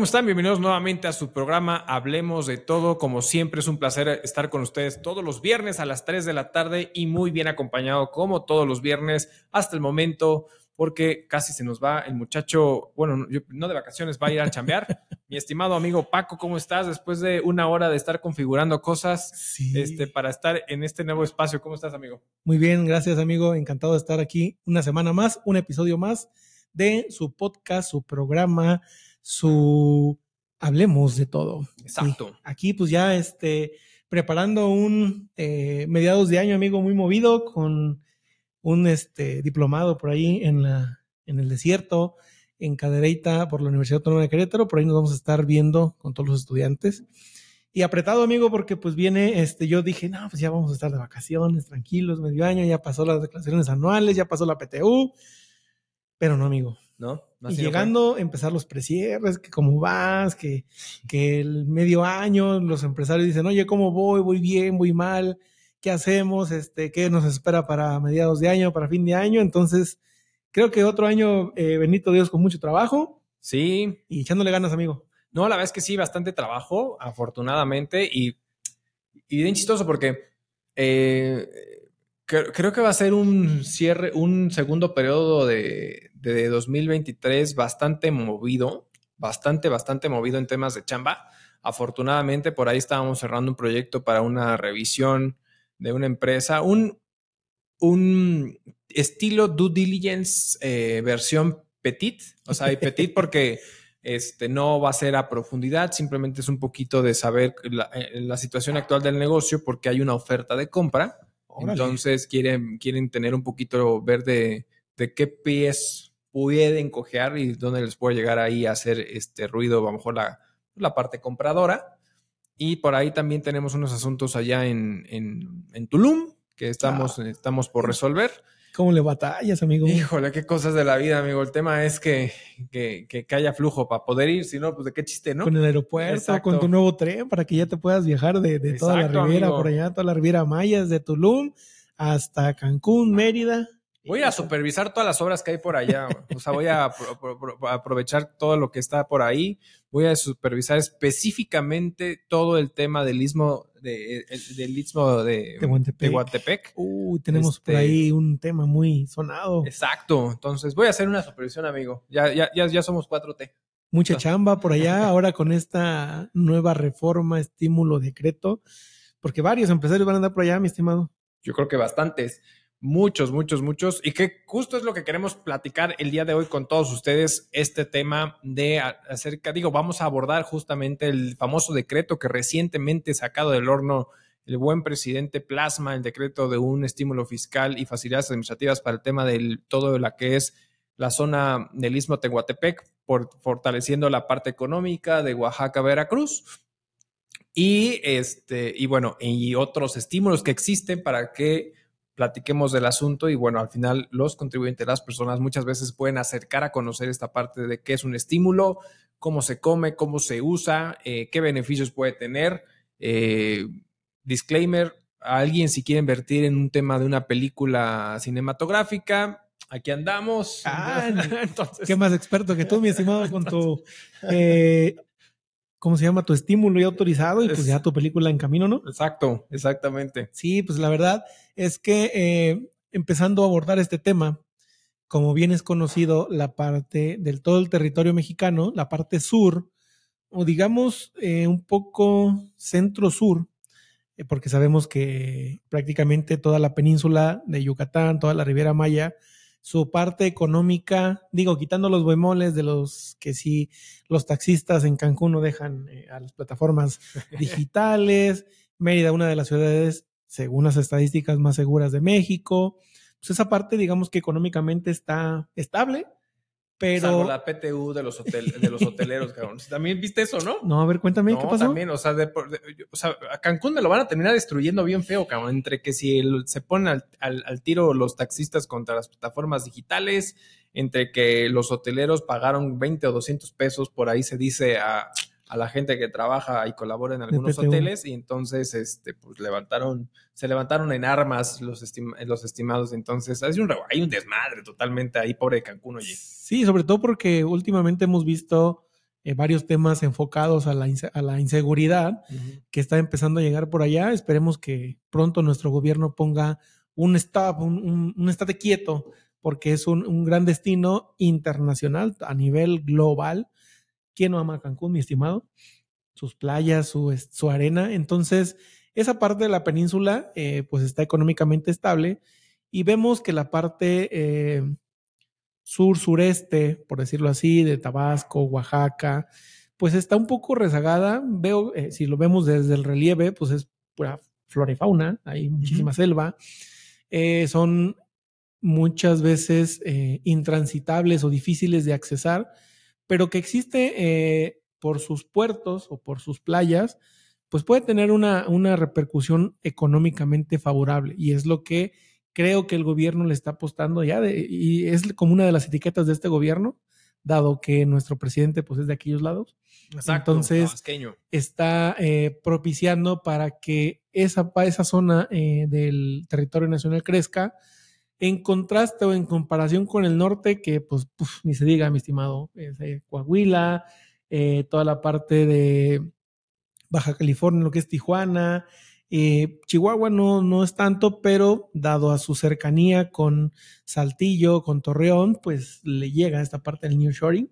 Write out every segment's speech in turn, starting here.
¿Cómo están? Bienvenidos nuevamente a su programa Hablemos de todo. Como siempre, es un placer estar con ustedes todos los viernes a las 3 de la tarde y muy bien acompañado como todos los viernes hasta el momento, porque casi se nos va el muchacho, bueno, no de vacaciones, va a ir a chambear. Mi estimado amigo Paco, ¿cómo estás? Después de una hora de estar configurando cosas este, para estar en este nuevo espacio, ¿cómo estás, amigo? Muy bien, gracias, amigo. Encantado de estar aquí una semana más, un episodio más de su podcast, su programa su Hablemos de todo. Exacto. aquí pues ya este, preparando un eh, mediados de año, amigo, muy movido con un este, diplomado por ahí en, la, en el desierto, en Cadereyta, por la Universidad Autónoma de Querétaro. Por ahí nos vamos a estar viendo con todos los estudiantes. Y apretado, amigo, porque pues viene, este, yo dije, no, pues ya vamos a estar de vacaciones, tranquilos, medio año, ya pasó las declaraciones anuales, ya pasó la PTU, pero no, amigo. ¿No? y llegando, empezar los presierres, que cómo vas, que, que el medio año los empresarios dicen, oye, ¿cómo voy? ¿Voy bien? ¿Voy mal? ¿Qué hacemos? Este, ¿Qué nos espera para mediados de año, para fin de año? Entonces, creo que otro año, eh, bendito Dios, con mucho trabajo. Sí. Y echándole ganas, amigo. No, la verdad es que sí, bastante trabajo, afortunadamente, y, y bien chistoso porque eh, creo, que va a ser un cierre, un segundo periodo de, de 2023 bastante movido, bastante, bastante movido en temas de chamba. Afortunadamente, por ahí estábamos cerrando un proyecto para una revisión de una empresa, un, un estilo due diligence eh, versión petit, o sea, petit porque este, no va a ser a profundidad, simplemente es un poquito de saber la, eh, la situación actual del negocio porque hay una oferta de compra entonces quieren, quieren tener un poquito, ver de, qué pies pueden cojear y dónde les puede llegar ahí a hacer este ruido, a lo mejor la, la parte compradora. Y por ahí también tenemos unos asuntos allá en, en, Tulum que estamos, ah. estamos por resolver. ¿Cómo le batallas, amigo? Híjole, qué cosas de la vida, amigo. El tema es que, que, que, haya flujo para poder ir, si no, pues de qué chiste, ¿no? Con el aeropuerto, con tu nuevo tren, para que ya te puedas viajar de, de toda la Riviera, por allá, toda la Riviera Maya, de Tulum hasta Cancún, Mérida. Voy a supervisar todas las obras que hay por allá. O sea, voy a aprovechar todo lo que está por ahí. Voy a supervisar específicamente todo el tema del istmo de, del istmo de, de Uy, tenemos por este ahí un tema muy sonado. Exacto. Entonces voy a hacer una supervisión, amigo. Ya, ya, ya, ya somos 4T. Mucha chamba por allá ahora con esta nueva reforma, estímulo, decreto, porque varios empresarios van a andar por allá, mi estimado. Yo creo que bastantes. Muchos, muchos, muchos. Y que justo es lo que queremos platicar el día de hoy con todos ustedes, este tema de acerca, digo, vamos a abordar justamente el famoso decreto que recientemente sacado del horno el buen presidente plasma el decreto de un estímulo fiscal y facilidades administrativas para el tema de todo lo que es la zona del Istmo Tehuantepec, por, fortaleciendo la parte económica de Oaxaca, Veracruz. Y este, y bueno, y otros estímulos que existen para que platiquemos del asunto y bueno, al final los contribuyentes, las personas muchas veces pueden acercar a conocer esta parte de qué es un estímulo, cómo se come, cómo se usa, eh, qué beneficios puede tener. Eh, disclaimer, a alguien si quiere invertir en un tema de una película cinematográfica, aquí andamos. Ah, Entonces, qué más experto que tú, mi estimado, con tu eh, ¿cómo se llama? Tu estímulo ya autorizado y pues ya tu película en camino, ¿no? Exacto, exactamente. Sí, pues la verdad es que eh, empezando a abordar este tema, como bien es conocido, la parte del todo el territorio mexicano, la parte sur, o digamos eh, un poco centro-sur, eh, porque sabemos que prácticamente toda la península de Yucatán, toda la Riviera Maya, su parte económica, digo, quitando los bemoles de los que si los taxistas en Cancún no dejan eh, a las plataformas digitales, Mérida, una de las ciudades, según las estadísticas, más seguras de México, pues esa parte, digamos que económicamente está estable, pero... la PTU de los, de los hoteleros, cabrón. También viste eso, ¿no? No, a ver, cuéntame, ¿qué pasó? también, o sea, o sea, a Cancún me lo van a terminar destruyendo bien feo, cabrón. Entre que si se ponen al, tiro los taxistas contra las plataformas digitales, entre que los hoteleros pagaron 20 o 200 pesos, por ahí se dice a, a la gente que trabaja y colabora en algunos hoteles, y entonces, este, pues levantaron, se levantaron en armas los, los estimados. Entonces, hay un, hay un desmadre totalmente ahí, pobre Cancún, oye. Sí, sobre todo porque últimamente hemos visto eh, varios temas enfocados a la, a la inseguridad que está empezando a llegar por allá. Esperemos que pronto nuestro gobierno ponga un stop, un, un, estate quieto, porque es un, un, gran destino internacional a nivel global. ¿Quién no ama Cancún, mi estimado? Sus playas, su, su arena. Entonces, esa parte de la península, eh, pues está económicamente estable y vemos que la parte eh, sur-sureste, por decirlo así, de Tabasco, Oaxaca, pues está un poco rezagada. Veo, eh, si lo vemos desde el relieve, pues es pura flora y fauna, hay muchísima selva. Eh, son muchas veces eh, intransitables o difíciles de accesar, pero que existe por sus puertos o por sus playas, pues puede tener una, una repercusión económicamente favorable y es lo que creo que el gobierno le está apostando ya de, y es como una de las etiquetas de este gobierno, dado que nuestro presidente pues es de aquellos lados. Exacto, Entonces está eh, propiciando para que esa, esa zona eh, del territorio nacional crezca en contraste o en comparación con el norte, que pues ni se diga, mi estimado, eh, Coahuila, toda la parte de Baja California, lo que es Tijuana, eh, Chihuahua no, no es tanto, pero dado a su cercanía con Saltillo, con Torreón, pues le llega esta parte del New Shoring.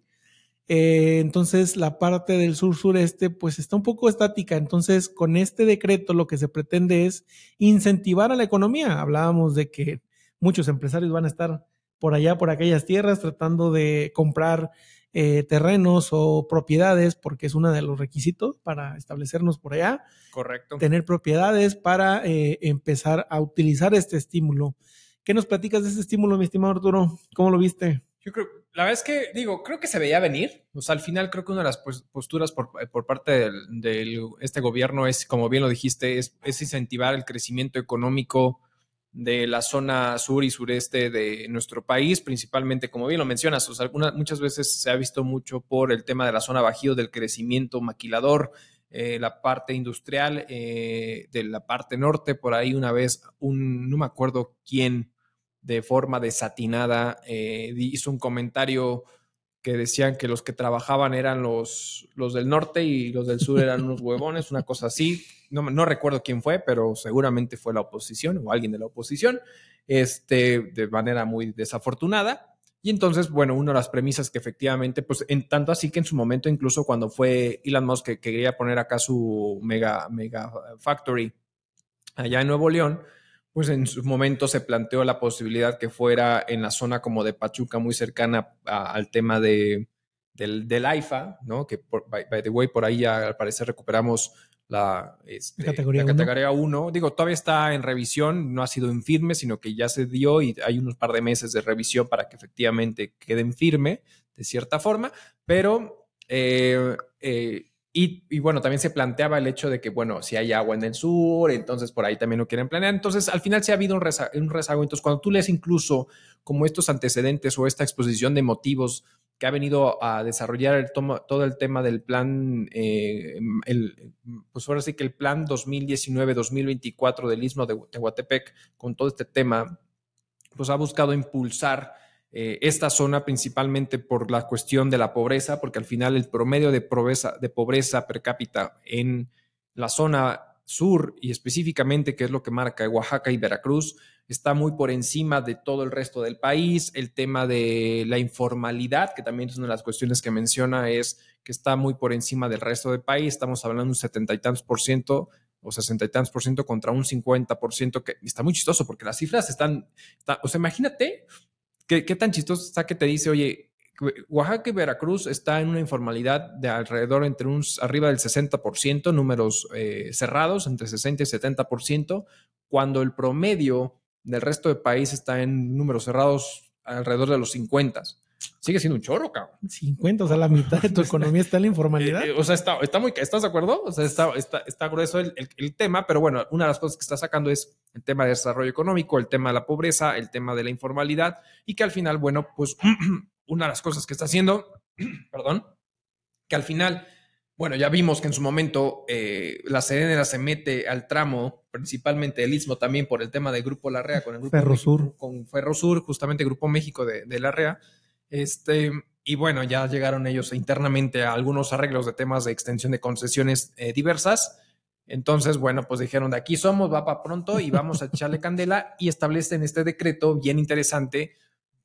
Eh, entonces la parte del sur-sureste pues está un poco estática. Entonces con este decreto lo que se pretende es incentivar a la economía. Hablábamos de que muchos empresarios van a estar por allá, por aquellas tierras, tratando de comprar eh, terrenos o propiedades, porque es uno de los requisitos para establecernos por allá. Correcto. Tener propiedades para eh, empezar a utilizar este estímulo. ¿Qué nos platicas de este estímulo, mi estimado Arturo? ¿Cómo lo viste? Yo creo, la verdad es que, digo, creo que se veía venir. O sea, al final creo que una de las posturas por, por parte de este gobierno es, como bien lo dijiste, es, es incentivar el crecimiento económico de la zona sur y sureste de nuestro país, principalmente, como bien lo mencionas, muchas veces se ha visto mucho por el tema de la zona bajío del crecimiento maquilador, eh, la parte industrial eh, de la parte norte, por ahí una vez, un, no me acuerdo quién, de forma desatinada, eh, hizo un comentario decían que los que trabajaban eran los, los del norte y los del sur eran unos huevones, una cosa así. No, no recuerdo quién fue, pero seguramente fue la oposición o alguien de la oposición, este, de manera muy desafortunada. Y entonces, bueno, una de las premisas que efectivamente, pues en tanto así que en su momento, incluso cuando fue Elon Musk que, que quería poner acá su mega, mega factory allá en Nuevo León, pues en su momento se planteó la posibilidad que fuera en la zona como de Pachuca, muy cercana al tema de, del, del, AIFA, ¿no? Que, por, by, the way, por ahí ya al parecer recuperamos la, este, categoría, la categoría 1. Digo, todavía está en revisión, no ha sido en firme, sino que ya se dio y hay unos par de meses de revisión para que efectivamente quede en firme, de cierta forma, pero... Eh, eh, y, bueno, también se planteaba el hecho de que, bueno, si hay agua en el sur, entonces por ahí también lo quieren planear. Entonces, al final se ha habido un, rezago. Entonces, cuando tú lees incluso como estos antecedentes o esta exposición de motivos que ha venido a desarrollar el todo el tema del plan, eh, el, pues ahora sí que el plan 2019-2024 del Istmo de Tehuantepec, con todo este tema, pues ha buscado impulsar eh, esta zona principalmente por la cuestión de la pobreza, porque al final el promedio de pobreza, de pobreza per cápita en la zona sur y específicamente, que es lo que marca Oaxaca y Veracruz, está muy por encima de todo el resto del país. El tema de la informalidad, que también es una de las cuestiones que menciona, es que está muy por encima del resto del país. Estamos hablando de un setenta y tantos por ciento o sesenta y tantos por ciento contra un cincuenta por ciento, que está muy chistoso porque las cifras están, o sea, imagínate ¿Qué, tan chistoso está que te dice, oye, Oaxaca y Veracruz está en una informalidad de alrededor entre uns arriba del 60%, números eh, cerrados, entre 60 y 70%, cuando el promedio del resto del país está en números cerrados alrededor de los 50. Sigue siendo un chorro, cabrón. 50, o sea, la mitad de tu economía está en la informalidad. Eh, o sea, está, está, muy, ¿estás de acuerdo? O sea, está, está, está grueso el, el, tema, pero bueno, una de las cosas que está sacando es el tema de desarrollo económico, el tema de la pobreza, el tema de la informalidad, y que al final, bueno, pues una de las cosas que está haciendo, perdón, que al final, bueno, ya vimos que en su momento eh, la Sedena se mete al tramo, principalmente el Istmo también por el tema del Grupo Larrea con el Grupo Ferrosur. con Ferrosur, justamente Grupo México de, de Larrea este, y bueno, ya llegaron ellos internamente a algunos arreglos de temas de extensión de concesiones eh, diversas. Entonces, bueno, pues dijeron, de aquí somos, va para pronto y vamos a echarle candela y establecen este decreto bien interesante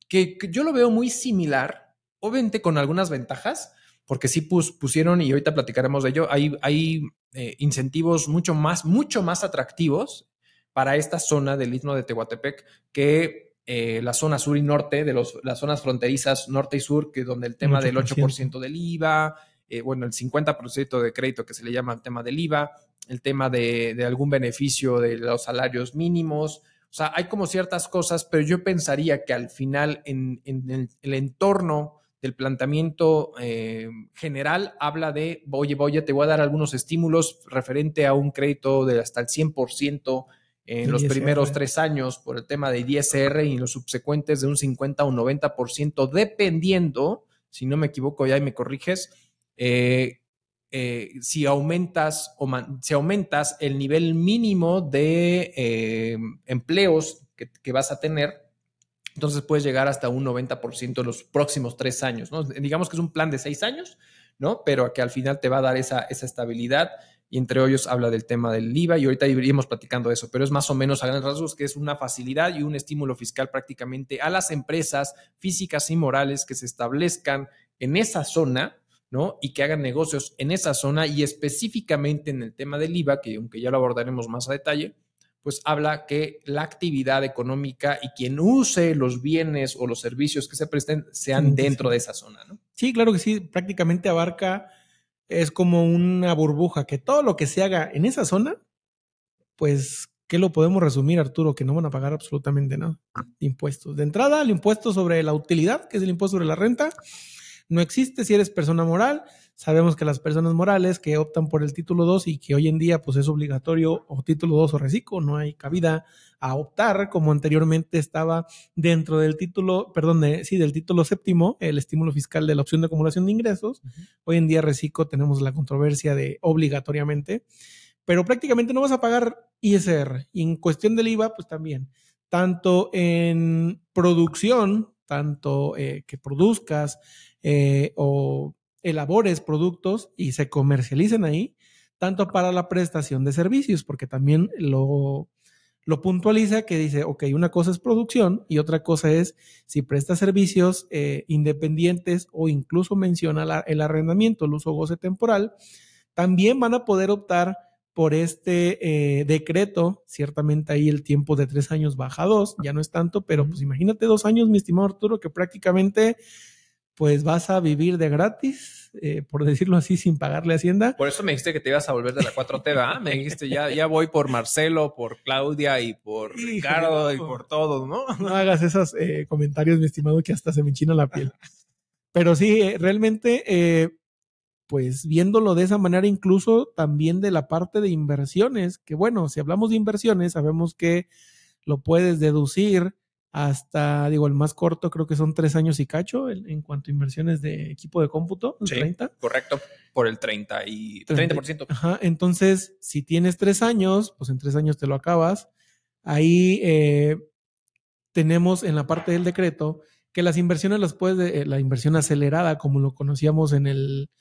que, yo lo veo muy similar, obviamente con algunas ventajas, porque sí pusieron, y ahorita platicaremos de ello, hay, hay eh, incentivos mucho más, mucho más atractivos para esta zona del Istmo de Tehuantepec que eh, la zona sur y norte, de los, las zonas fronterizas norte y sur, que donde el tema del 8% del IVA, eh, bueno, el 50% de crédito que se le llama el tema del IVA, el tema de, algún beneficio de los salarios mínimos. O sea, hay como ciertas cosas, pero yo pensaría que al final en, el, entorno del planteamiento eh, general habla de, oye, oye, te voy a dar algunos estímulos referente a un crédito de hasta el 100% en los primeros tres años por el tema de ISR y en los subsecuentes de un 50 o 90%, dependiendo, si no me equivoco, ya me corriges, eh, eh, si aumentas o si aumentas el nivel mínimo de eh, empleos que, que, vas a tener, entonces puedes llegar hasta un 90% en los próximos tres años, ¿no? Digamos que es un plan de seis años, ¿no? Pero que al final te va a dar esa, esa estabilidad y entre ellos habla del tema del IVA y ahorita iríamos platicando eso, pero es más o menos a grandes rasgos que es una facilidad y un estímulo fiscal prácticamente a las empresas físicas y morales que se establezcan en esa zona, ¿no? Y que hagan negocios en esa zona y específicamente en el tema del IVA, que aunque ya lo abordaremos más a detalle, pues habla que la actividad económica y quien use los bienes o los servicios que se presten sean dentro de esa zona, ¿no? Sí, claro que sí, prácticamente abarca es como una burbuja, que todo lo que se haga en esa zona, pues, ¿qué lo podemos resumir, Arturo? Que no van a pagar absolutamente nada. Impuestos. De entrada, el impuesto sobre la utilidad, que es el impuesto sobre la renta, no existe si eres persona moral. Sabemos que las personas morales que optan por el título 2 y que hoy en día pues es obligatorio o título 2 o reciclo, no hay cabida a optar como anteriormente estaba dentro del título, perdón, de, sí, del título séptimo, el estímulo fiscal de la opción de acumulación de ingresos. Hoy en día reciclo tenemos la controversia de obligatoriamente, pero prácticamente no vas a pagar ISR. Y en cuestión del IVA, pues también, tanto en producción, tanto eh, que produzcas, eh, o elabores productos y se comercialicen ahí, tanto para la prestación de servicios, porque también lo, lo puntualiza que dice, ok, una cosa es producción y otra cosa es si presta servicios eh, independientes o incluso menciona el arrendamiento, el uso goce temporal, también van a poder optar por este eh, decreto. Ciertamente ahí el tiempo de tres años baja a dos, ya no es tanto, pero pues imagínate dos años, mi estimado Arturo, que prácticamente pues vas a vivir de gratis, eh, por decirlo así, sin pagarle Hacienda. Por eso me dijiste que te ibas a volver de la 4T, ¿verdad? Me dijiste, ya, ya voy por Marcelo, por Claudia y por Ricardo y por todos, ¿no? No hagas esos eh, comentarios, mi estimado, que hasta se me enchina la piel. Pero sí, eh, realmente, pues viéndolo de esa manera, incluso también de la parte de inversiones, que bueno, si hablamos de inversiones, sabemos que lo puedes deducir hasta, digo, el más corto creo que son tres años y cacho en, cuanto a inversiones de equipo de cómputo, sí, 30. Correcto, por el 30 y 30%. Ajá, entonces, si tienes tres años, pues en tres años te lo acabas. Ahí eh, tenemos en la parte del decreto que las inversiones las puedes, eh, la inversión acelerada, como lo conocíamos en el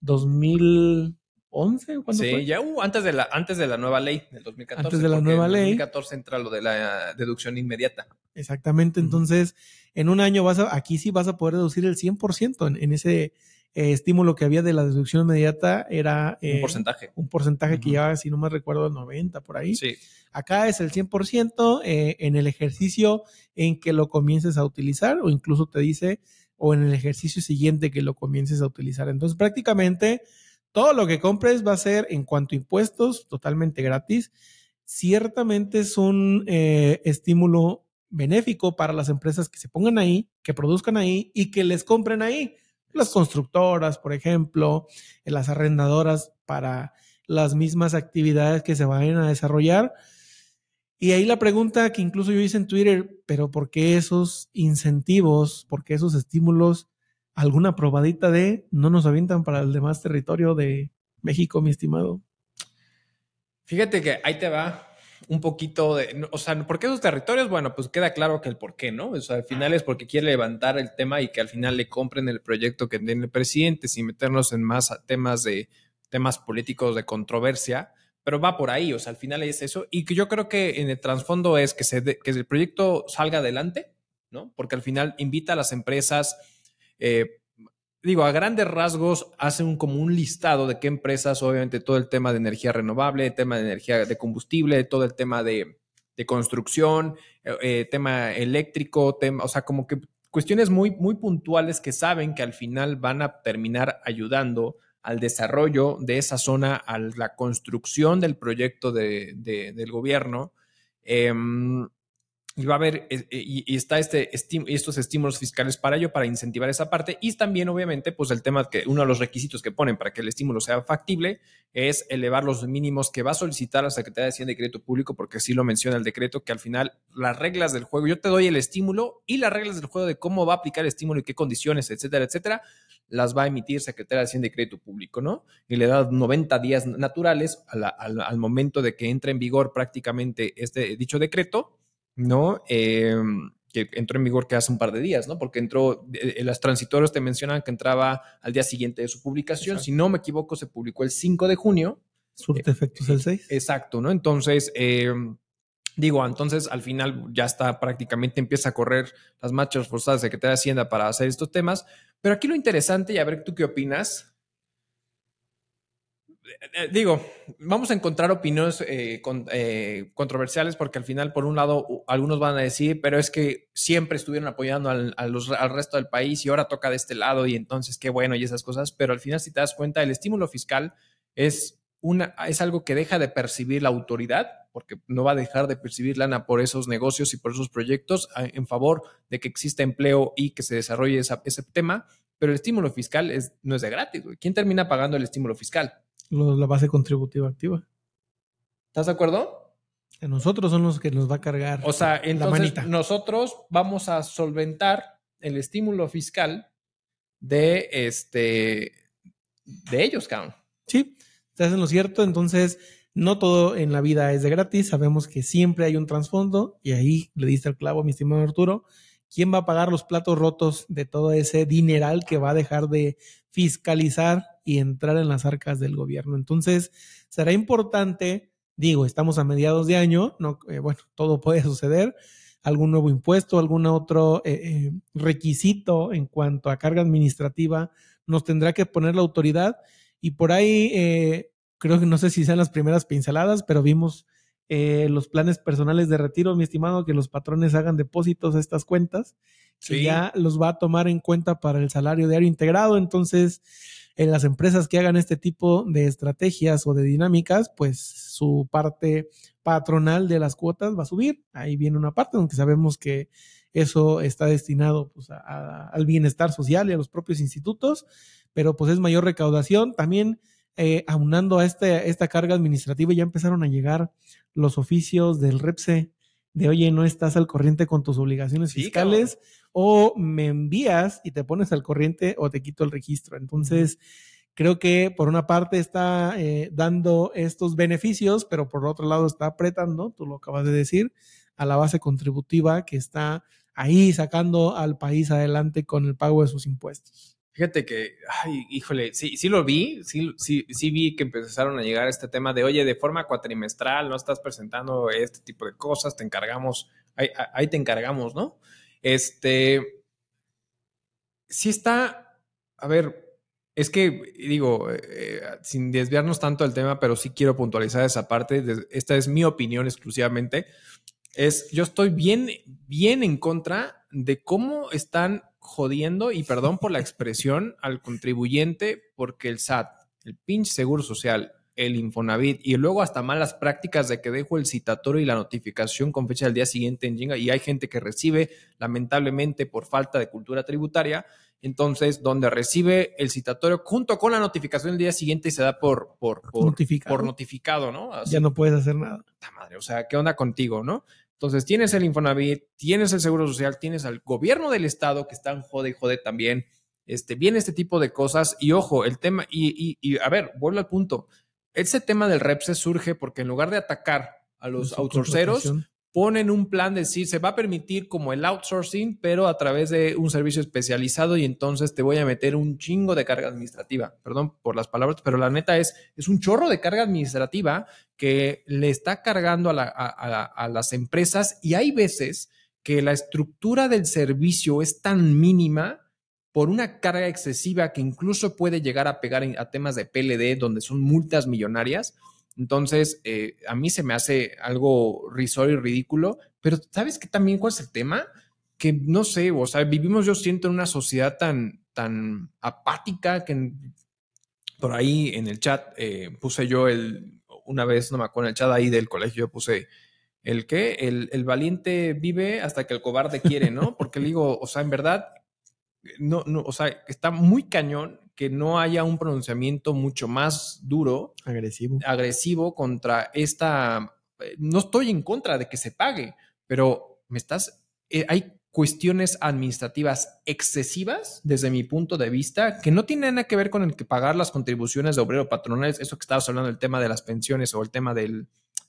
2000 11 sí, ya antes, de la, antes de la nueva ley del 2014. Antes de la nueva ley. En 2014 entra lo de la deducción inmediata. Exactamente, entonces en un año vas a, aquí sí vas a poder deducir el 100% en, en ese eh, estímulo que había de la deducción inmediata era... un eh, porcentaje. Un porcentaje que ya, si no me recuerdo, el 90 por ahí. Sí. Acá es el 100% eh, en el ejercicio en que lo comiences a utilizar o incluso te dice o en el ejercicio siguiente que lo comiences a utilizar. Entonces prácticamente todo lo que compres va a ser en cuanto a impuestos totalmente gratis. Ciertamente es un eh, estímulo benéfico para las empresas que se pongan ahí, que produzcan ahí y que les compren ahí. Las constructoras, por ejemplo, las arrendadoras para las mismas actividades que se vayan a desarrollar. Y ahí la pregunta que incluso yo hice en Twitter, pero ¿por qué esos incentivos, por qué esos estímulos alguna probadita de no nos avientan para el demás territorio de México, mi estimado. Fíjate que ahí te va. un poquito de, o sea, ¿por qué esos territorios? Bueno, pues queda claro que el por qué, ¿no? O sea, al final es porque quiere levantar el tema y que al final le compren el proyecto que tiene el presidente sin meternos en más temas de temas políticos de controversia, pero va por ahí, o sea, al final es eso y que yo creo que en el trasfondo es que, se que el proyecto salga adelante, ¿no? Porque al final invita a las empresas, eh, digo, a grandes rasgos hace un, como un listado de qué empresas, obviamente todo el tema de energía renovable, tema de energía de combustible, todo el tema de, construcción, eh, eh, tema eléctrico, tema, o sea, como que cuestiones muy, muy puntuales que saben que al final van a terminar ayudando al desarrollo de esa zona, a la construcción del proyecto de, del gobierno. Em, y va a haber, eh, eh, y, está este, estos estímulos fiscales para ello, para incentivar esa parte. Y también, obviamente, pues el tema que uno de los requisitos que ponen para que el estímulo sea factible es elevar los mínimos que va a solicitar la Secretaría de Hacienda y Crédito Público, porque sí lo menciona el decreto, que al final las reglas del juego, yo te doy el estímulo y las reglas del juego de cómo va a aplicar el estímulo y qué condiciones, etcétera, etcétera, las va a emitir Secretaría de Hacienda y Crédito Público, ¿no? Y le da 90 días naturales al, al momento de que entre en vigor prácticamente este dicho decreto ¿no? Em, que entró en vigor que hace un par de días, ¿no? Porque entró, eh, eh, las transitorios te mencionan que entraba al día siguiente de su publicación. Si no me equivoco, se publicó el 5 de junio. Surte efectos el 6. Exacto, ¿no? Entonces, em, digo, entonces al final ya está prácticamente empieza a correr las marchas forzadas de Secretaría de Hacienda para hacer estos temas. Pero aquí lo interesante, y a ver tú qué opinas, eh, digo, vamos a encontrar opiniones eh, eh, controversiales porque al final, por un lado, algunos van a decir, pero es que siempre estuvieron apoyando al, resto del país y ahora toca de este lado y entonces qué bueno y esas cosas, pero al final, si te das cuenta, el estímulo fiscal es, una, es algo que deja de percibir la autoridad porque no va a dejar de percibir lana por esos negocios y por esos proyectos en favor de que exista empleo y que se desarrolle ese tema, pero el estímulo fiscal no es de gratis. ¿Quién termina pagando el estímulo fiscal? La base contributiva activa. ¿Estás de acuerdo? nosotros son los que nos va a cargar. O sea, entonces nosotros vamos a solventar el estímulo fiscal de este de ellos, cabrón. Sí, estás en lo cierto. Entonces, no todo en la vida es de gratis. Sabemos que siempre hay un trasfondo y ahí le diste el clavo, mi estimado Arturo. ¿Quién va a pagar los platos rotos de todo ese dineral que va a dejar de fiscalizar y entrar en las arcas del gobierno. Entonces, será importante, digo, estamos a mediados de año, no, eh, bueno, todo puede suceder, algún nuevo impuesto, algún otro eh, eh, requisito en cuanto a carga administrativa nos tendrá que poner la autoridad y por ahí creo que no sé si sean las primeras pinceladas, pero vimos los planes personales de retiro, mi estimado, que los patrones hagan depósitos a estas cuentas, que ya los va a tomar en cuenta para el salario diario integrado. Entonces, en las empresas que hagan este tipo de estrategias o de dinámicas, pues su parte patronal de las cuotas va a subir. Ahí viene una parte, aunque sabemos que eso está destinado pues, al bienestar social y a los propios institutos, pero pues es mayor recaudación. También eh, aunando a este, esta carga administrativa ya empezaron a llegar los oficios del REPSE de, oye, no estás al corriente con tus obligaciones fiscales o me envías y te pones al corriente o te quito el registro. Entonces, creo que por una parte está eh, dando estos beneficios, pero por otro lado está apretando, tú lo acabas de decir, a la base contributiva que está ahí sacando al país adelante con el pago de sus impuestos. Fíjate que, ay, híjole, sí, sí lo vi, sí, sí, vi que empezaron a llegar este tema de, oye, de forma cuatrimestral no estás presentando este tipo de cosas, te encargamos, ahí, ahí te encargamos, ¿no? Este, sí está, a ver, es que digo, eh, sin desviarnos tanto del tema, pero sí quiero puntualizar esa parte, esta es mi opinión exclusivamente, es, yo estoy bien, bien en contra de cómo están jodiendo, y perdón por la expresión, al contribuyente porque el SAT, el pinche Seguro Social, el Infonavit y luego hasta malas prácticas de que dejo el citatorio y la notificación con fecha del día siguiente en Jinga y hay gente que recibe lamentablemente por falta de cultura tributaria, entonces donde recibe el citatorio junto con la notificación el día siguiente y se da por, por, notificado. por notificado, ¿no? ya no puedes hacer nada. Madre, o sea, ¿qué onda contigo, no? Entonces tienes el Infonavit, tienes el Seguro Social, tienes al gobierno del estado que están jode y jode también. Este, viene este tipo de cosas y ojo, el tema, y, y, y a ver, vuelvo al punto, ese tema del REPSE surge porque en lugar de atacar a los outsourceros, ponen un plan de decir, se va a permitir como el outsourcing, pero a través de un servicio especializado y entonces te voy a meter un chingo de carga administrativa. Perdón por las palabras, pero la neta es, es un chorro de carga administrativa que le está cargando a, las empresas y hay veces que la estructura del servicio es tan mínima por una carga excesiva que incluso puede llegar a pegar a temas de PLD, donde son multas millonarias, entonces, eh, a mí se me hace algo risorio y ridículo, pero ¿sabes qué también cuál es el tema? Que no sé, o sea, vivimos, yo siento, en una sociedad tan, tan apática que por ahí en el chat eh, puse yo el, una vez, no me acuerdo, en el chat ahí del colegio, yo puse el que, el, el valiente vive hasta que el cobarde quiere, ¿no? Porque le digo, o sea, en verdad, no, no, o sea, está muy cañón que no haya un pronunciamiento mucho más duro, agresivo, agresivo contra esta. Eh, no estoy en contra de que se pague, pero me estás. Eh, hay cuestiones administrativas excesivas desde mi punto de vista que no tienen nada que ver con el que pagar las contribuciones de obrero patronales, eso que estabas hablando, el tema de las pensiones o el tema del,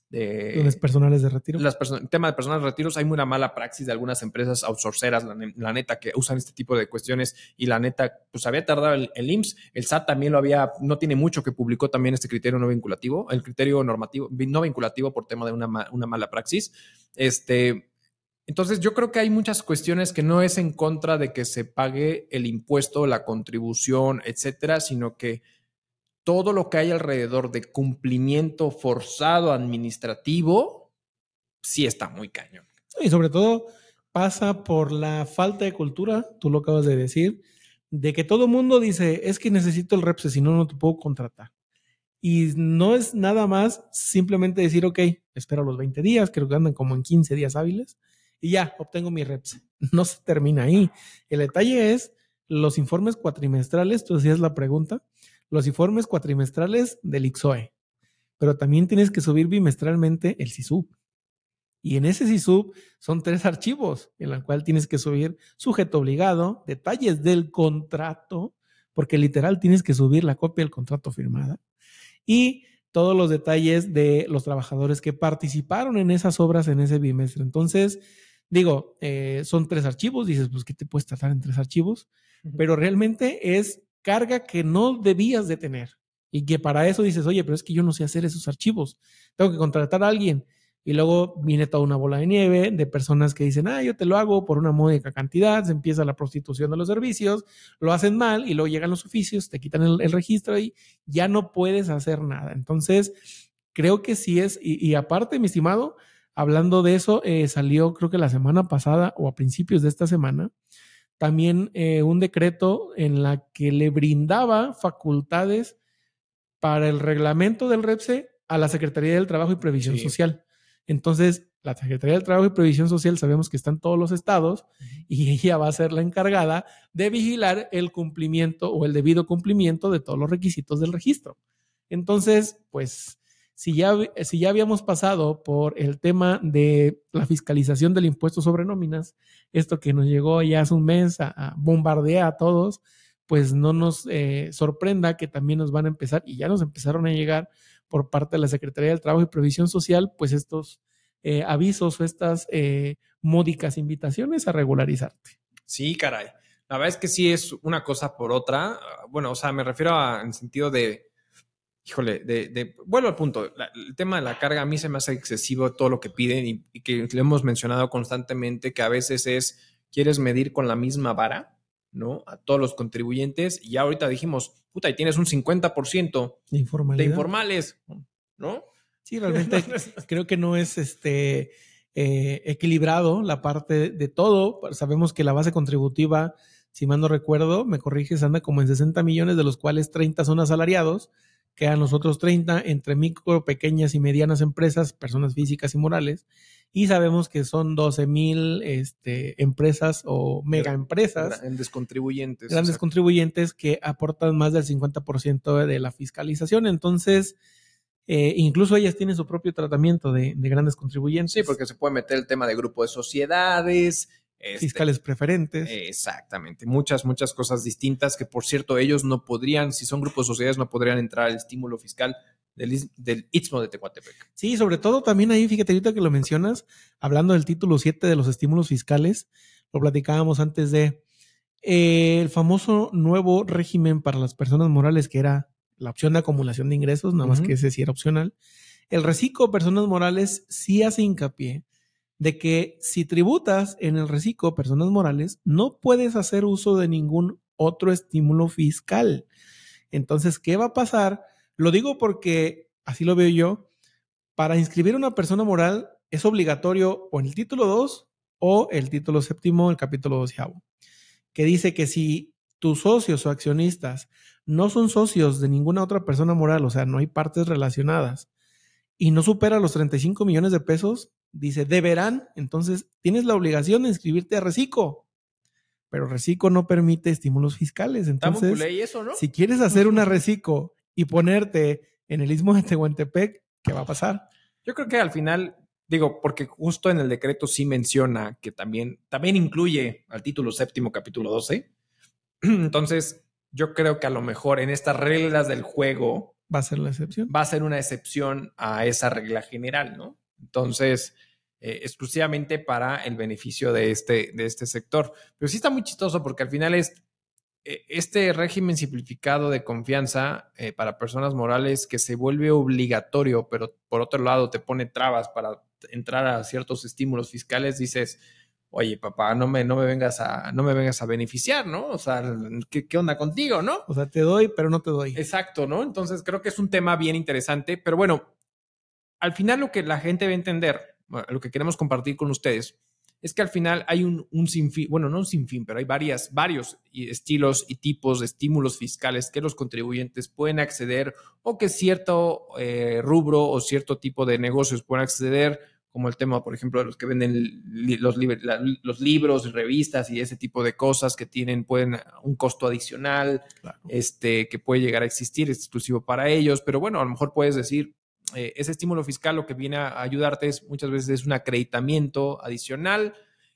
de los personales de retiro. Las el tema de personales de retiros, hay una mala praxis de algunas empresas outsourceras, la, neta, que usan este tipo de cuestiones y la neta, pues había tardado el, el, IMSS, el SAT también lo había, no tiene mucho que publicó también este criterio no vinculativo, el criterio normativo, no vinculativo por tema de una, una mala praxis. Este, entonces yo creo que hay muchas cuestiones que no es en contra de que se pague el impuesto, la contribución, etcétera, sino que todo lo que hay alrededor de cumplimiento forzado administrativo, sí está muy cañón. Y sobre todo pasa por la falta de cultura, tú lo acabas de decir, de que todo mundo dice, es que necesito el REPSE, si no, no te puedo contratar. Y no es nada más simplemente decir, ok, espero los 20 días, creo que andan como en 15 días hábiles, y ya, obtengo mi REPSE. No se termina ahí. El detalle es los informes cuatrimestrales, tú decías la pregunta, los informes cuatrimestrales del IXOE, pero también tienes que subir bimestralmente el SISUB. Y en ese SISUB son tres archivos en el cual tienes que subir sujeto obligado, detalles del contrato, porque literal tienes que subir la copia del contrato firmada, y todos los detalles de los trabajadores que participaron en esas obras en ese bimestre. Entonces, digo, eh, son tres archivos, dices, pues, ¿qué te puedes tratar en tres archivos? Pero realmente es carga que no debías de tener y que para eso dices, oye, pero es que yo no sé hacer esos archivos, tengo que contratar a alguien. Y luego viene toda una bola de nieve de personas que dicen, ah, yo te lo hago por una módica cantidad, se empieza la prostitución de los servicios, lo hacen mal y luego llegan los oficios, te quitan el, registro y ya no puedes hacer nada. Entonces, creo que sí es, y, aparte, mi estimado, hablando de eso, eh, salió creo que la semana pasada o a principios de esta semana, también eh, un decreto en la que le brindaba facultades para el reglamento del REPSE a la Secretaría del Trabajo y Previsión Social. Entonces, la Secretaría del Trabajo y Previsión Social sabemos que está en todos los estados y ella va a ser la encargada de vigilar el cumplimiento o el debido cumplimiento de todos los requisitos del registro. Entonces, pues si ya, si ya habíamos pasado por el tema de la fiscalización del impuesto sobre nóminas, esto que nos llegó ya hace un mes a, bombardear a todos, pues no nos eh, sorprenda que también nos van a empezar, y ya nos empezaron a llegar por parte de la Secretaría del Trabajo y Previsión Social, pues estos eh, avisos o estas eh, módicas invitaciones a regularizarte. Sí, caray. La verdad es que sí es una cosa por otra. Bueno, o sea, me refiero a, en sentido de híjole, de, vuelvo al punto, el tema de la carga a mí se me hace excesivo todo lo que piden y, que le hemos mencionado constantemente, que a veces es, quieres medir con la misma vara, ¿no? A todos los contribuyentes y ya ahorita dijimos, puta, y tienes un 50% de, de informales, ¿no? Sí, realmente creo que no es este eh, equilibrado la parte de todo. Sabemos que la base contributiva, si mal no recuerdo, me corriges, anda como en 60 millones, de los cuales 30 son asalariados quedan los otros 30 entre micro, pequeñas y medianas empresas, personas físicas y morales, y sabemos que son 12 mil este, empresas o mega empresas. Grandes contribuyentes. Grandes contribuyentes que aportan más del 50% de la fiscalización. Entonces, eh, incluso ellas tienen su propio tratamiento de, de, grandes contribuyentes. Sí, porque se puede meter el tema de grupo de sociedades, este, fiscales preferentes. Exactamente, muchas, muchas cosas distintas que por cierto ellos no podrían, si son grupos de sociedades, no podrían entrar al estímulo fiscal del, del Istmo de Tehuantepec. Sí, sobre todo también ahí, fíjate, ahorita que lo mencionas, hablando del título 7 de los estímulos fiscales, lo platicábamos antes de eh, el famoso nuevo régimen para las personas morales, que era la opción de acumulación de ingresos, nada más que ese sí era opcional. El reciclo personas morales sí hace hincapié de que si tributas en el reciclo personas morales, no puedes hacer uso de ningún otro estímulo fiscal. Entonces, ¿qué va a pasar? Lo digo porque así lo veo yo. Para inscribir a una persona moral es obligatorio o en el título 2 o el título séptimo, el capítulo doceavo, que dice que si tus socios o accionistas no son socios de ninguna otra persona moral, o sea, no hay partes relacionadas, y no supera los 35 millones de pesos, dice, deberán, entonces tienes la obligación de inscribirte a Recico, pero Recico no permite estímulos fiscales. Entonces, eso, ¿no? si quieres hacer una Recico y ponerte en el istmo de Tehuantepec, ¿qué va a pasar? Yo creo que al final, digo, porque justo en el decreto sí menciona que también, también incluye al título séptimo, capítulo 12. Entonces, yo creo que a lo mejor en estas reglas del juego Va a ser la excepción. va a ser una excepción a esa regla general, ¿no? Entonces, eh, exclusivamente para el beneficio de este, de este sector. Pero sí está muy chistoso porque al final es eh, este régimen simplificado de confianza eh, para personas morales que se vuelve obligatorio, pero por otro lado te pone trabas para entrar a ciertos estímulos fiscales, dices, oye, papá, no me, no me vengas a, no me vengas a beneficiar, ¿no? O sea, ¿qué, qué onda contigo, no? O sea, te doy, pero no te doy. Exacto, ¿no? Entonces creo que es un tema bien interesante, pero bueno, al final lo que la gente va a entender, lo que queremos compartir con ustedes, es que al final hay un, un sinfín, bueno, no un sinfín, pero hay varias, varios estilos y tipos de estímulos fiscales que los contribuyentes pueden acceder o que cierto eh, rubro o cierto tipo de negocios pueden acceder, como el tema, por ejemplo, de los que venden los, liber- la- los libros, revistas y ese tipo de cosas que tienen, pueden un costo adicional, Claro. este, que puede llegar a existir, es exclusivo para ellos, pero bueno, a lo mejor puedes decir, eh, ese estímulo fiscal lo que viene a ayudarte es muchas veces es un acreditamiento adicional,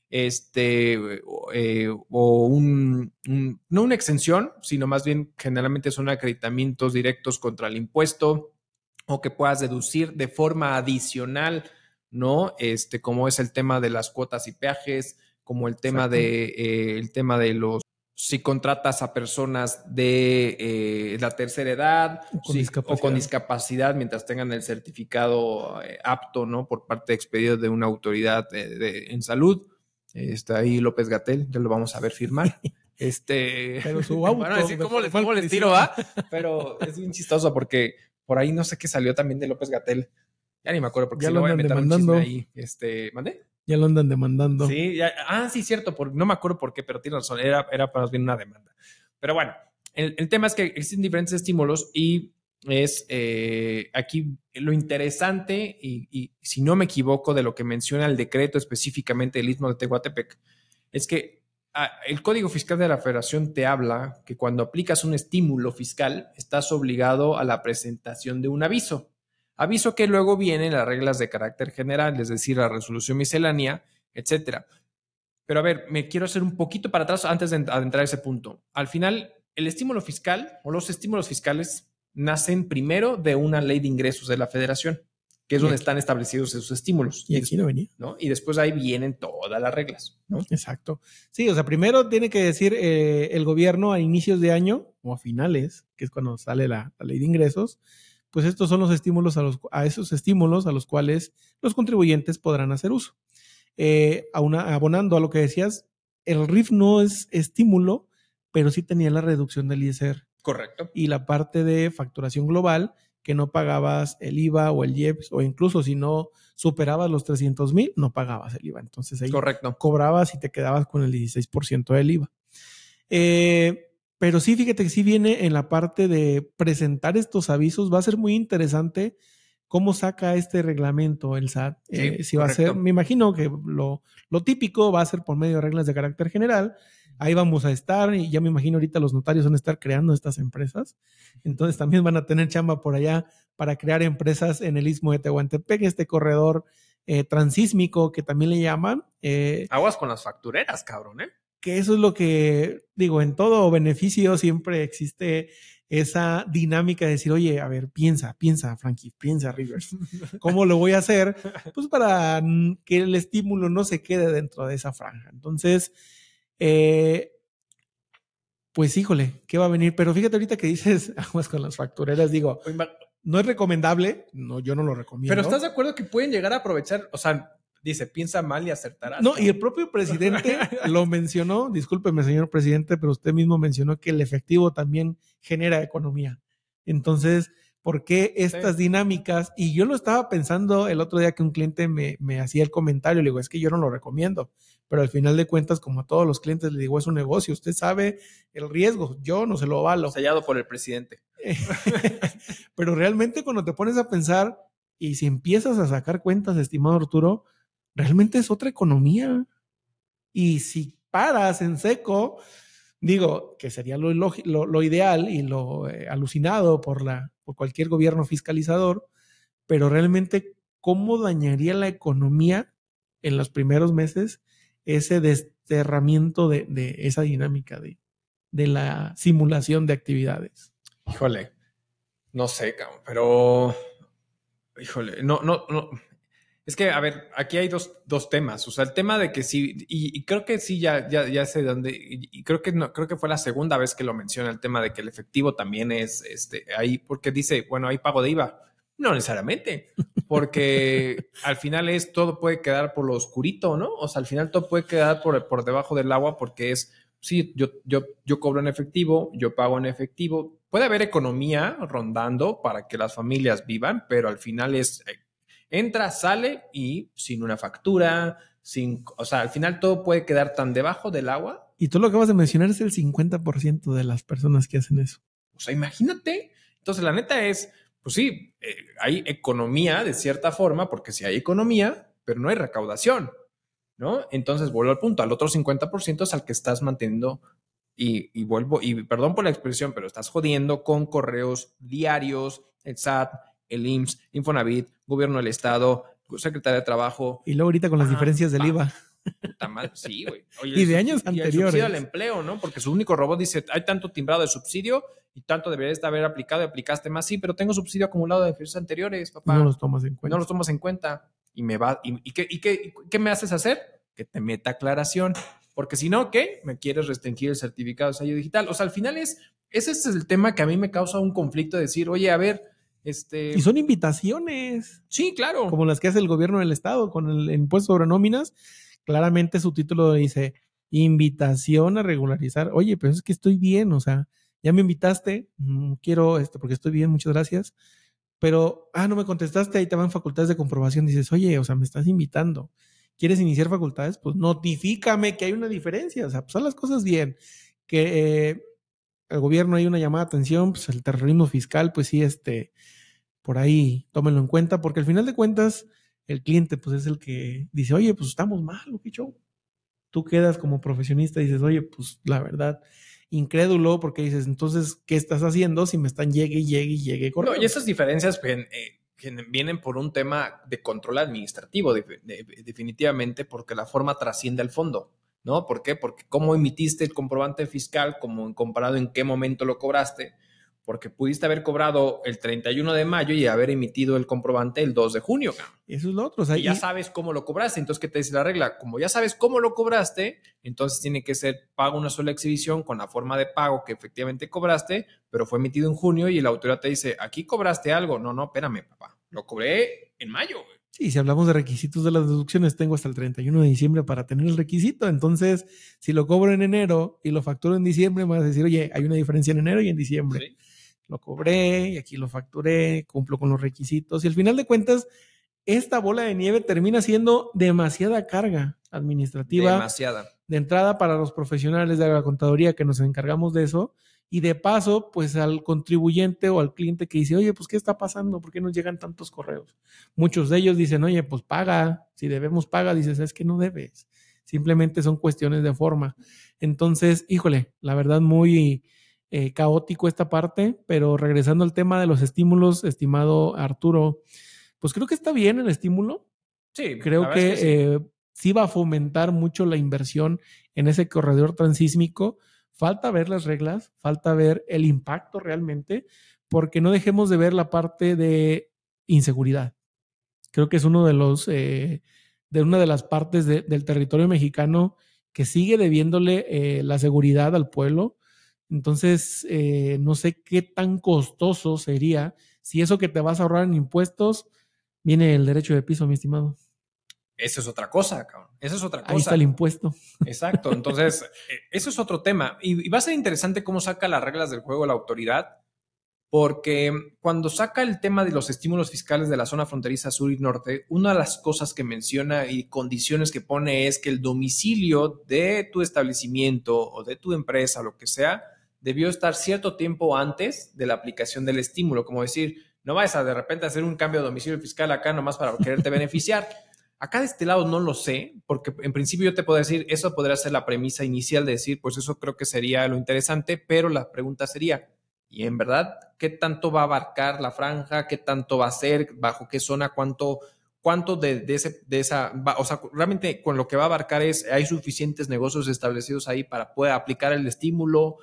este, o, eh, o un, un- no una exención, sino más bien generalmente son acreditamientos directos contra el impuesto o que puedas deducir de forma adicional, ¿no? Este, como es el tema de las cuotas y peajes, como el tema Exacto. de eh, el tema de los si contratas a personas de eh, la tercera edad O con discapacidad. o con discapacidad mientras tengan el certificado eh, apto, ¿no? Por parte expedido de una autoridad de- de- en salud. Está ahí López Gatel, ya lo vamos a ver firmar. Este, Pero su auto Bueno, decir, de ¿cómo, les, cómo les tiro, va? Pero es bien chistoso porque por ahí no sé qué salió también de López Gatel. Ya ni me acuerdo porque Ya si lo voy a meter un chisme ahí. Este, ¿mandé? Ya lo andan demandando. Sí, ya- ah, sí, cierto, por, no me acuerdo por qué, pero tiene razón, era, era más bien una demanda. Pero bueno, el, tema es que existen diferentes estímulos y es eh, aquí lo interesante, y, y si no me equivoco, de lo que menciona el decreto específicamente del Istmo de Tehuantepec, es que ah, el Código Fiscal de la Federación te habla que cuando aplicas un estímulo fiscal, estás obligado a la presentación de un aviso. Aviso que luego vienen las reglas de carácter general, es decir, la resolución miscelánea, etcétera. Pero a ver, me quiero hacer un poquito para atrás antes de adentrar a ese punto. Al final, el estímulo fiscal o los estímulos fiscales nacen primero de una ley de ingresos de la federación, que es donde están establecidos esos estímulos. Y aquí no venía. ¿no? Y después ahí vienen todas las reglas, ¿no? Exacto. Sí, o sea, primero tiene que decir eh, el gobierno a inicios de año o a finales, que es cuando sale la, la ley de ingresos, pues estos son los estímulos a, los, a esos estímulos a los cuales los contribuyentes podrán hacer uso. Eh, a una- abonando a lo que decías, el RIF no es estímulo, pero sí tenía la reducción del ISR Correcto. y la parte de facturación global, que no pagabas el IVA o el IEPS, o incluso si no superabas los 300 mil, no pagabas el IVA. Entonces ahí Correcto. cobrabas y te quedabas con el 16% del IVA. Eh, pero sí, fíjate que sí viene en la parte de presentar estos avisos. Va a ser muy interesante cómo saca este reglamento el SAT. Sí, Eh, si va a ser, me imagino que lo, lo típico va a ser por medio de reglas de carácter general. Ahí vamos a estar y ya me imagino ahorita los notarios van a estar creando estas empresas. Entonces también van a tener chamba por allá para crear empresas en el istmo de Tehuantepec, este corredor eh, transísmico que también le llaman. eh, Aguas con las factureras, cabrón, ¿eh? Que eso es lo que digo, en todo beneficio siempre existe esa dinámica de decir, oye, a ver, piensa, piensa, Frankie, piensa, Rivers. ¿Cómo lo voy a hacer? Pues para que el estímulo no se quede dentro de esa franja. Entonces, eh, pues híjole, ¿qué va a venir? Pero fíjate ahorita que dices aguas con las factureras, digo, no es recomendable, no, yo no lo recomiendo. Pero ¿estás de acuerdo que pueden llegar a aprovechar, o sea, dice, piensa mal y acertarás? No, y el propio presidente lo mencionó, discúlpeme, señor presidente, pero usted mismo mencionó que el efectivo también genera economía. Entonces, ¿por qué estas dinámicas? Y yo lo estaba pensando el otro día que un cliente me, me hacía el comentario, le digo, es que yo no lo recomiendo pero al final de cuentas, como a todos los clientes le digo, es un negocio, usted sabe el riesgo, yo no se lo valo. Sellado por el presidente. pero realmente cuando te pones a pensar y si empiezas a sacar cuentas, estimado Arturo, realmente es otra economía. Y si paras en seco, digo que sería lo, lo, ideal y lo eh, alucinado por, la, por cualquier gobierno fiscalizador, pero realmente, ¿cómo dañaría la economía en los primeros meses ese desterramiento de, de esa dinámica de, de, la simulación de actividades. Híjole, no sé, pero híjole, no, no, no. Es que, a ver, aquí hay dos, dos temas. O sea, el tema de que sí, y, creo que sí, ya, ya, ya sé dónde, y, creo que no, creo que fue la segunda vez que lo menciona el tema de que el efectivo también es este ahí, porque dice, bueno, hay pago de IVA. No necesariamente, porque al final es todo puede quedar por lo oscurito, ¿no? O sea, al final todo puede quedar por, por debajo del agua porque es, sí, yo, yo, yo cobro en efectivo, yo pago en efectivo. Puede haber economía rondando para que las familias vivan, pero al final es, eh, entra, sale y sin una factura, sin, o sea, al final todo puede quedar tan debajo del agua. Y tú lo que acabas de mencionar es el 50% de las personas que hacen eso. O sea, imagínate. Entonces, la neta es, pues sí, eh, hay economía de cierta forma, porque si hay economía, pero no hay recaudación, ¿no? Entonces vuelvo al punto, al otro 50% es al que estás manteniendo y, vuelvo, y perdón por la expresión, pero estás jodiendo con correos diarios, el SAT, el IMSS, Infonavit, Gobierno del Estado, Secretaría de Trabajo. Y luego ahorita con las diferencias del IVA. Puta madre, sí, güey. y de años anteriores. Y el subsidio al empleo, ¿no? Porque su único robot dice, hay tanto timbrado de subsidio y tanto deberías de haber aplicado y aplicaste más. Sí, pero tengo subsidio acumulado de ejercicios anteriores, papá. No los tomas en cuenta. No los tomas en cuenta. Y me va, y, qué, y qué, qué me haces hacer? Que te meta aclaración. Porque si no, ¿qué? Me quieres restringir el certificado de sello digital. O sea, al final es, ese es el tema que a mí me causa un conflicto de decir, oye, a ver, este... Y son invitaciones. Sí, claro. Como las que hace el gobierno del estado con el impuesto sobre nóminas. Claramente su título dice invitación a regularizar. Oye, pero es que estoy bien, o sea, ya me invitaste, mm, quiero esto porque estoy bien, muchas gracias. Pero, ah, no me contestaste, ahí te van facultades de comprobación. Dices, oye, o sea, me estás invitando. ¿Quieres iniciar facultades? Pues notifícame que hay una diferencia. O sea, pues son las cosas bien. Que eh, el gobierno hay una llamada de atención, pues el terrorismo fiscal, pues sí, este, por ahí tómenlo en cuenta, porque al final de cuentas, el cliente, pues es el que dice, oye, pues estamos mal, ¿qué show? Tú quedas como profesionista y dices, oye, pues la verdad, incrédulo porque dices, entonces, ¿qué estás haciendo si me están llegue llegue llegue corriendo? No, y esas diferencias eh, vienen por un tema de control administrativo, definitivamente, porque la forma trasciende al fondo. ¿No? ¿Por qué? Porque cómo emitiste el comprobante fiscal, como comparado en qué momento lo cobraste, porque pudiste haber cobrado el 31 de mayo y haber emitido el comprobante el 2 de junio. Eso es lo otro. O sea, y ya sabes cómo lo cobraste. Entonces, ¿qué te dice la regla? Como ya sabes cómo lo cobraste, entonces tiene que ser pago una sola exhibición con la forma de pago que efectivamente cobraste, pero fue emitido en junio y la autoridad te dice, aquí cobraste algo. No, no, espérame, papá. Lo cobré en mayo. Sí, si hablamos de requisitos de las deducciones, tengo hasta el 31 de diciembre para tener el requisito. Entonces, si lo cobro en enero y lo facturo en diciembre, me vas a decir, oye, hay una diferencia en enero y en diciembre. Sí lo cobré y aquí lo facturé, cumplo con los requisitos y al final de cuentas, esta bola de nieve termina siendo demasiada carga administrativa. Demasiada. De entrada para los profesionales de la contaduría que nos encargamos de eso y de paso, pues al contribuyente o al cliente que dice, oye, pues ¿qué está pasando? ¿Por qué nos llegan tantos correos? Muchos de ellos dicen, oye, pues paga, si debemos paga, dices, es que no debes. Simplemente son cuestiones de forma. Entonces, híjole, la verdad muy eh, caótico esta parte, pero regresando al tema de los estímulos, estimado Arturo, pues creo que está bien el estímulo. Sí, creo que, sí. Eh, sí. va a fomentar mucho la inversión en ese corredor transísmico. falta ver las reglas, falta ver el impacto realmente, porque no dejemos de ver la parte de inseguridad. Creo que es uno de los, eh, de una de las partes del territorio mexicano que sigue debiéndole eh, la seguridad al pueblo. Entonces, eh, no sé qué tan costoso sería si eso que te vas a ahorrar en impuestos viene el derecho de piso, mi estimado. Eso es otra cosa, cabrón. Eso es otra cosa. Ahí está el impuesto. Exacto. Entonces, eso es otro tema. Y, va a ser interesante cómo saca las reglas del juego la autoridad, porque cuando saca el tema de los estímulos fiscales de la zona fronteriza sur y norte, una de las cosas que menciona y condiciones que pone es que el domicilio de tu establecimiento o de tu empresa, lo que sea, debió estar cierto tiempo antes de la aplicación del estímulo, como decir, no vayas a de repente hacer un cambio de domicilio fiscal acá nomás para quererte beneficiar. Acá de este lado no lo sé, porque en principio yo te puedo decir, eso podría ser la premisa inicial de decir, pues eso creo que sería lo interesante, pero la pregunta sería, y en verdad, ¿qué tanto va a abarcar la franja? ¿Qué tanto va a ser? ¿Bajo qué zona? ¿Cuánto, cuánto de, ese, de esa, o sea, realmente con lo que va a abarcar es, ¿hay suficientes negocios establecidos ahí para poder aplicar el estímulo?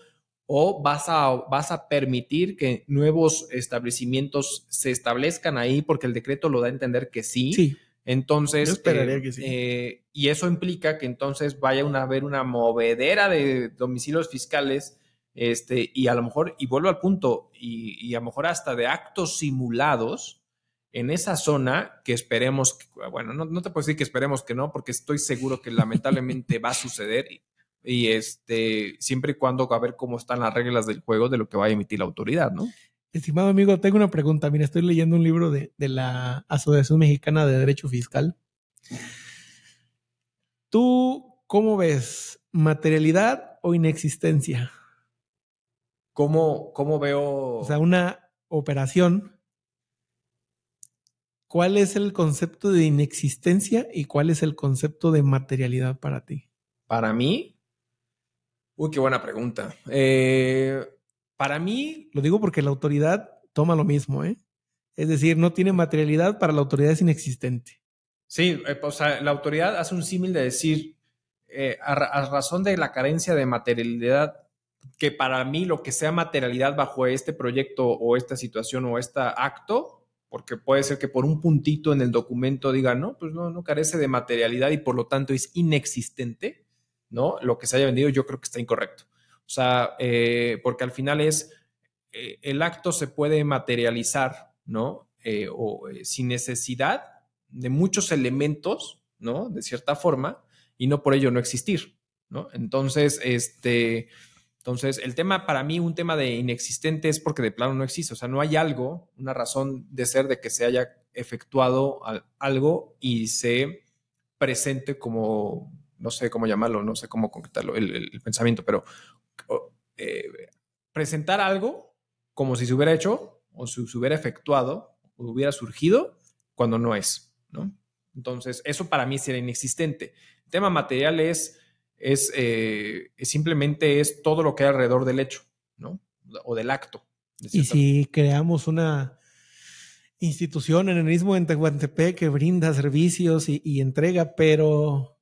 ¿O vas a, vas a permitir que nuevos establecimientos se establezcan ahí porque el decreto lo da a entender que sí? Sí. Entonces, eh, eh, y eso implica que entonces vaya a haber una movedera de domicilios fiscales este, y a lo mejor, y vuelvo al punto, y, a lo mejor hasta de actos simulados en esa zona que esperemos, bueno, no, te puedo decir que esperemos que no, porque estoy seguro que lamentablemente va a suceder y, este, siempre y cuando a ver cómo están las reglas del juego de lo que va a emitir la autoridad, ¿no? Estimado amigo, tengo una pregunta. Mira, estoy leyendo un libro de, de la Asociación Mexicana de Derecho Fiscal. ¿Tú cómo ves? ¿Materialidad o inexistencia? ¿Cómo, cómo veo? O sea, una operación. ¿Cuál es el concepto de inexistencia y cuál es el concepto de materialidad para ti? Para mí, uy, qué buena pregunta. Eh, para mí, lo digo porque la autoridad toma lo mismo, ¿eh? Es decir, no tiene materialidad, para la autoridad es inexistente. Sí, eh, o sea, la autoridad hace un símil de decir, eh, a, razón de la carencia de materialidad que para mí lo que sea materialidad bajo este proyecto o esta situación o este acto, porque puede ser que por un puntito en el documento diga, no, pues no, no carece de materialidad y por lo tanto es inexistente, ¿no? Lo que se haya vendido yo creo que está incorrecto. O sea, eh, porque al final es, eh, el acto se puede materializar, ¿no? Eh, o sin necesidad de muchos elementos, ¿no? De cierta forma, y no por ello no existir, ¿no? Entonces, este entonces, el tema para mí, un tema de inexistente es porque de plano no existe, o sea, no hay algo, una razón de ser de que se haya efectuado algo y se presente como, no sé cómo llamarlo, no sé cómo concretarlo, el, pensamiento, pero eh, presentar algo como si se hubiera hecho o si se hubiera efectuado o hubiera surgido cuando no es, ¿no? Entonces, eso para mí sería inexistente. El tema material es eh, es, simplemente es todo lo que hay alrededor del hecho, ¿no? O del acto. y si creamos una institución en el mismo en Tehuantepec que brinda servicios y, entrega, pero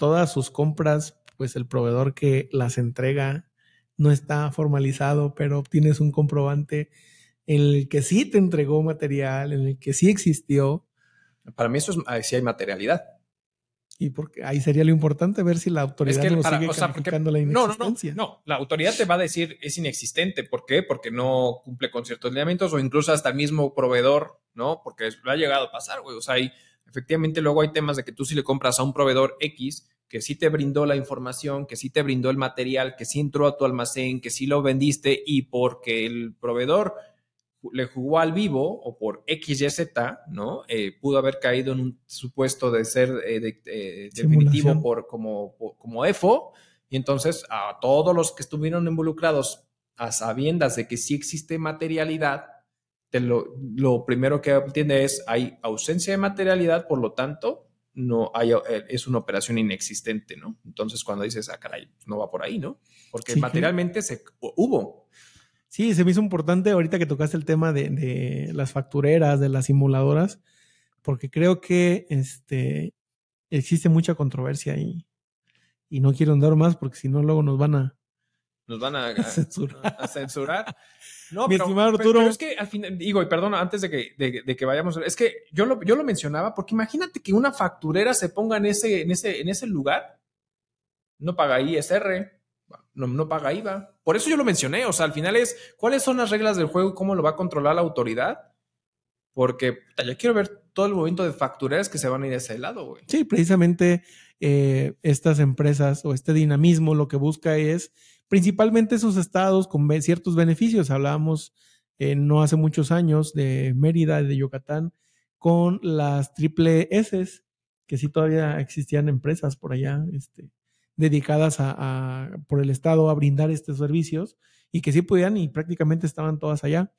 todas sus compras, pues el proveedor que las entrega no está formalizado, pero obtienes un comprobante en el que sí te entregó material, en el que sí existió. Para mí eso es, sí hay materialidad. Y porque ahí sería lo importante ver si la autoridad es sigue calificando la inexistencia. No, no, no, la autoridad te va a decir es inexistente. ¿Por qué? Porque no cumple con ciertos lineamientos o incluso hasta el mismo proveedor, ¿no? Porque lo ha llegado a pasar, güey. O sea, hay, efectivamente luego hay temas de que tú si le compras a un proveedor X que sí te brindó la información, que sí te brindó el material, que sí entró a tu almacén, que sí lo vendiste y porque el proveedor le jugó al vivo o por X, Y, Z, ¿no? Eh, pudo haber caído en un supuesto de ser eh, eh, definitivo por, como, como EFO. Y entonces a todos los que estuvieron involucrados a sabiendas de que sí existe materialidad, lo, lo, primero que entiende es hay ausencia de materialidad, por lo tanto, no hay, es una operación inexistente, ¿no? Entonces cuando dices, ah, caray, pues no va por ahí, ¿no? Porque materialmente se, hubo, Sí, se me hizo importante ahorita que tocaste el tema de, las factureras, de las simuladoras, porque creo que este, existe mucha controversia ahí. Y no quiero andar más porque si no luego nos van a, nos van a, a- Censurar. a censurar. No, Mi pero, estimado Arturo. pero es que al final, digo, y perdón, antes de que, de, de que vayamos, es que yo lo, yo lo mencionaba porque imagínate que una facturera se ponga en ese, en ese, en ese lugar, no paga ISR, no, no paga IVA. Por eso yo lo mencioné, o sea, al final es cuáles son las reglas del juego y cómo lo va a controlar la autoridad. Porque yo quiero ver todo el movimiento de factureras que se van a ir a ese lado, güey. Sí, precisamente eh, estas empresas o este dinamismo lo que busca es principalmente esos estados con ciertos beneficios. Hablábamos eh, no hace muchos años de Mérida, de Yucatán, con las triple S, que sí todavía existían empresas por allá este, dedicadas a, a- por el estado a brindar estos servicios y que sí podían y prácticamente estaban todas allá.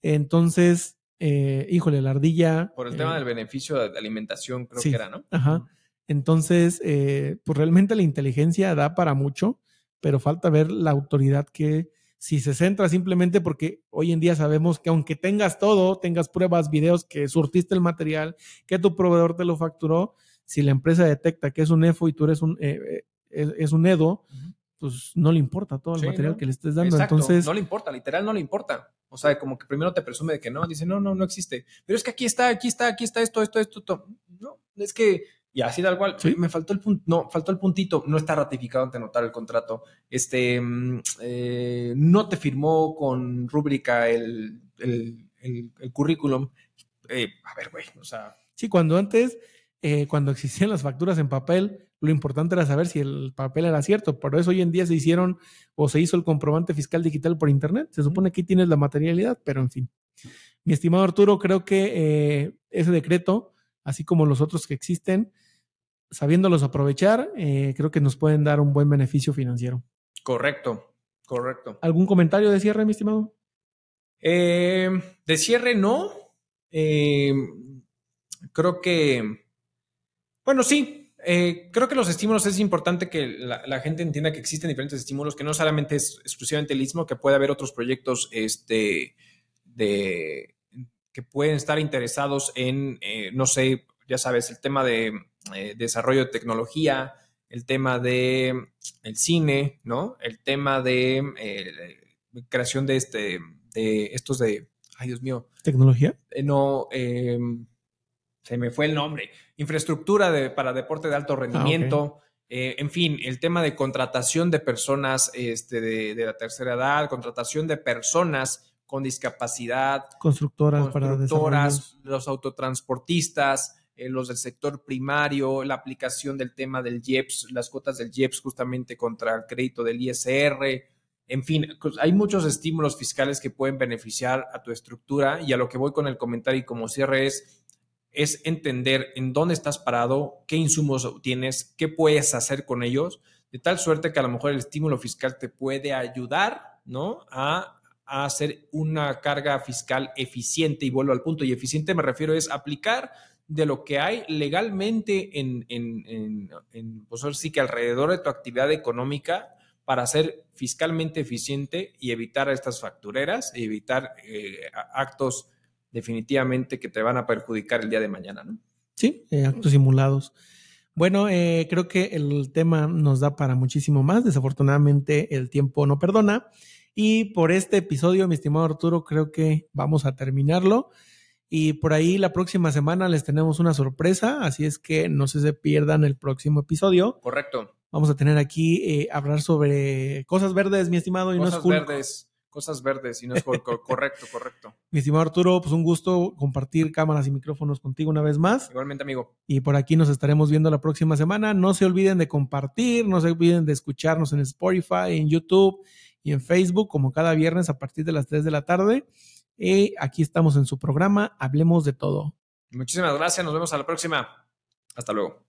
Entonces, eh, híjole, la ardilla. Por el eh, tema del beneficio de alimentación, creo sí. que era, ¿no? Ajá. Entonces, eh, pues realmente la inteligencia da para mucho, pero falta ver la autoridad que si se centra simplemente porque hoy en día sabemos que aunque tengas todo, tengas pruebas, videos que surtiste el material, que tu proveedor te lo facturó, si la empresa detecta que es un EFO y tú eres un, eh, eh, es, un EDO, pues no le importa todo el Sí, material ¿no? que le estés dando. Exacto, Entonces, no le importa, literal no le importa. O sea, como que primero te presume de que no, dice, no, no, no existe. Pero es que aquí está, aquí está, aquí está esto, esto, esto, esto. No, es que, y así tal cual, Sí. me faltó el punto, no, faltó el puntito, no está ratificado ante notar el contrato. Este, mm, eh, no te firmó con rúbrica el, el, el, el currículum. Eh, a ver, güey, o sea, Sí, cuando antes, eh, cuando existían las facturas en papel, lo importante era saber si el papel era cierto. Por eso hoy en día se hicieron o se hizo el comprobante fiscal digital por internet. Se supone que ahí tienes la materialidad, pero en fin. Mi estimado Arturo, creo que eh, ese decreto, así como los otros que existen, sabiéndolos aprovechar, eh, creo que nos pueden dar un buen beneficio financiero. correcto, correcto. ¿Algún comentario de cierre, mi estimado? Eh, de cierre, no. Eh, creo que, bueno, sí. eh, creo que los estímulos es importante que la, la gente entienda que existen diferentes estímulos, que no solamente es exclusivamente el istmo, que puede haber otros proyectos este, de, que pueden estar interesados en, eh, no sé, ya sabes, el tema de eh, desarrollo de tecnología, el tema de el cine, ¿no? El tema de eh, creación de este de estos de ay Dios mío ¿Tecnología? eh, no eh, se me fue el nombre infraestructura de, para deporte de alto rendimiento eh, en fin el tema de contratación de personas este, de, de la tercera edad contratación de personas con discapacidad Constructoras, para constructoras, desarrollos. los autotransportistas, eh, los del sector primario, la aplicación del tema del IEPS, las cuotas del IEPS justamente contra el crédito del ISR. En fin, pues, hay muchos estímulos fiscales que pueden beneficiar a tu estructura y a lo que voy con el comentario y como cierre es, es entender en dónde estás parado, qué insumos tienes, qué puedes hacer con ellos, de tal suerte que a lo mejor el estímulo fiscal te puede ayudar, ¿no? A a hacer una carga fiscal eficiente y vuelvo al punto y eficiente me refiero es aplicar de lo que hay legalmente en, en, en, pues sí que alrededor de tu actividad económica para ser fiscalmente eficiente y evitar estas factureras y evitar eh, actos definitivamente que te van a perjudicar el día de mañana, ¿no? Sí, eh, actos simulados. Bueno, eh, creo que el tema nos da para muchísimo más. Desafortunadamente el tiempo no perdona. Y por este episodio, mi estimado Arturo, creo que vamos a terminarlo. Y por ahí la próxima semana les tenemos una sorpresa, así es que no se, se pierdan el próximo episodio. Correcto. Vamos a tener aquí eh, hablar sobre cosas verdes, mi estimado. Y cosas no es Hulk. verdes, cosas verdes, y no es correcto, correcto. Mi estimado Arturo, pues un gusto compartir cámaras y micrófonos contigo una vez más. Igualmente, amigo. Y por aquí nos estaremos viendo la próxima semana. No se olviden de compartir, no se olviden de escucharnos en Spotify, en YouTube y en Facebook, como cada viernes a partir de las 3 de la tarde. Y aquí estamos en su programa, Hablemos de todo. Muchísimas gracias, nos vemos a la próxima. Hasta luego.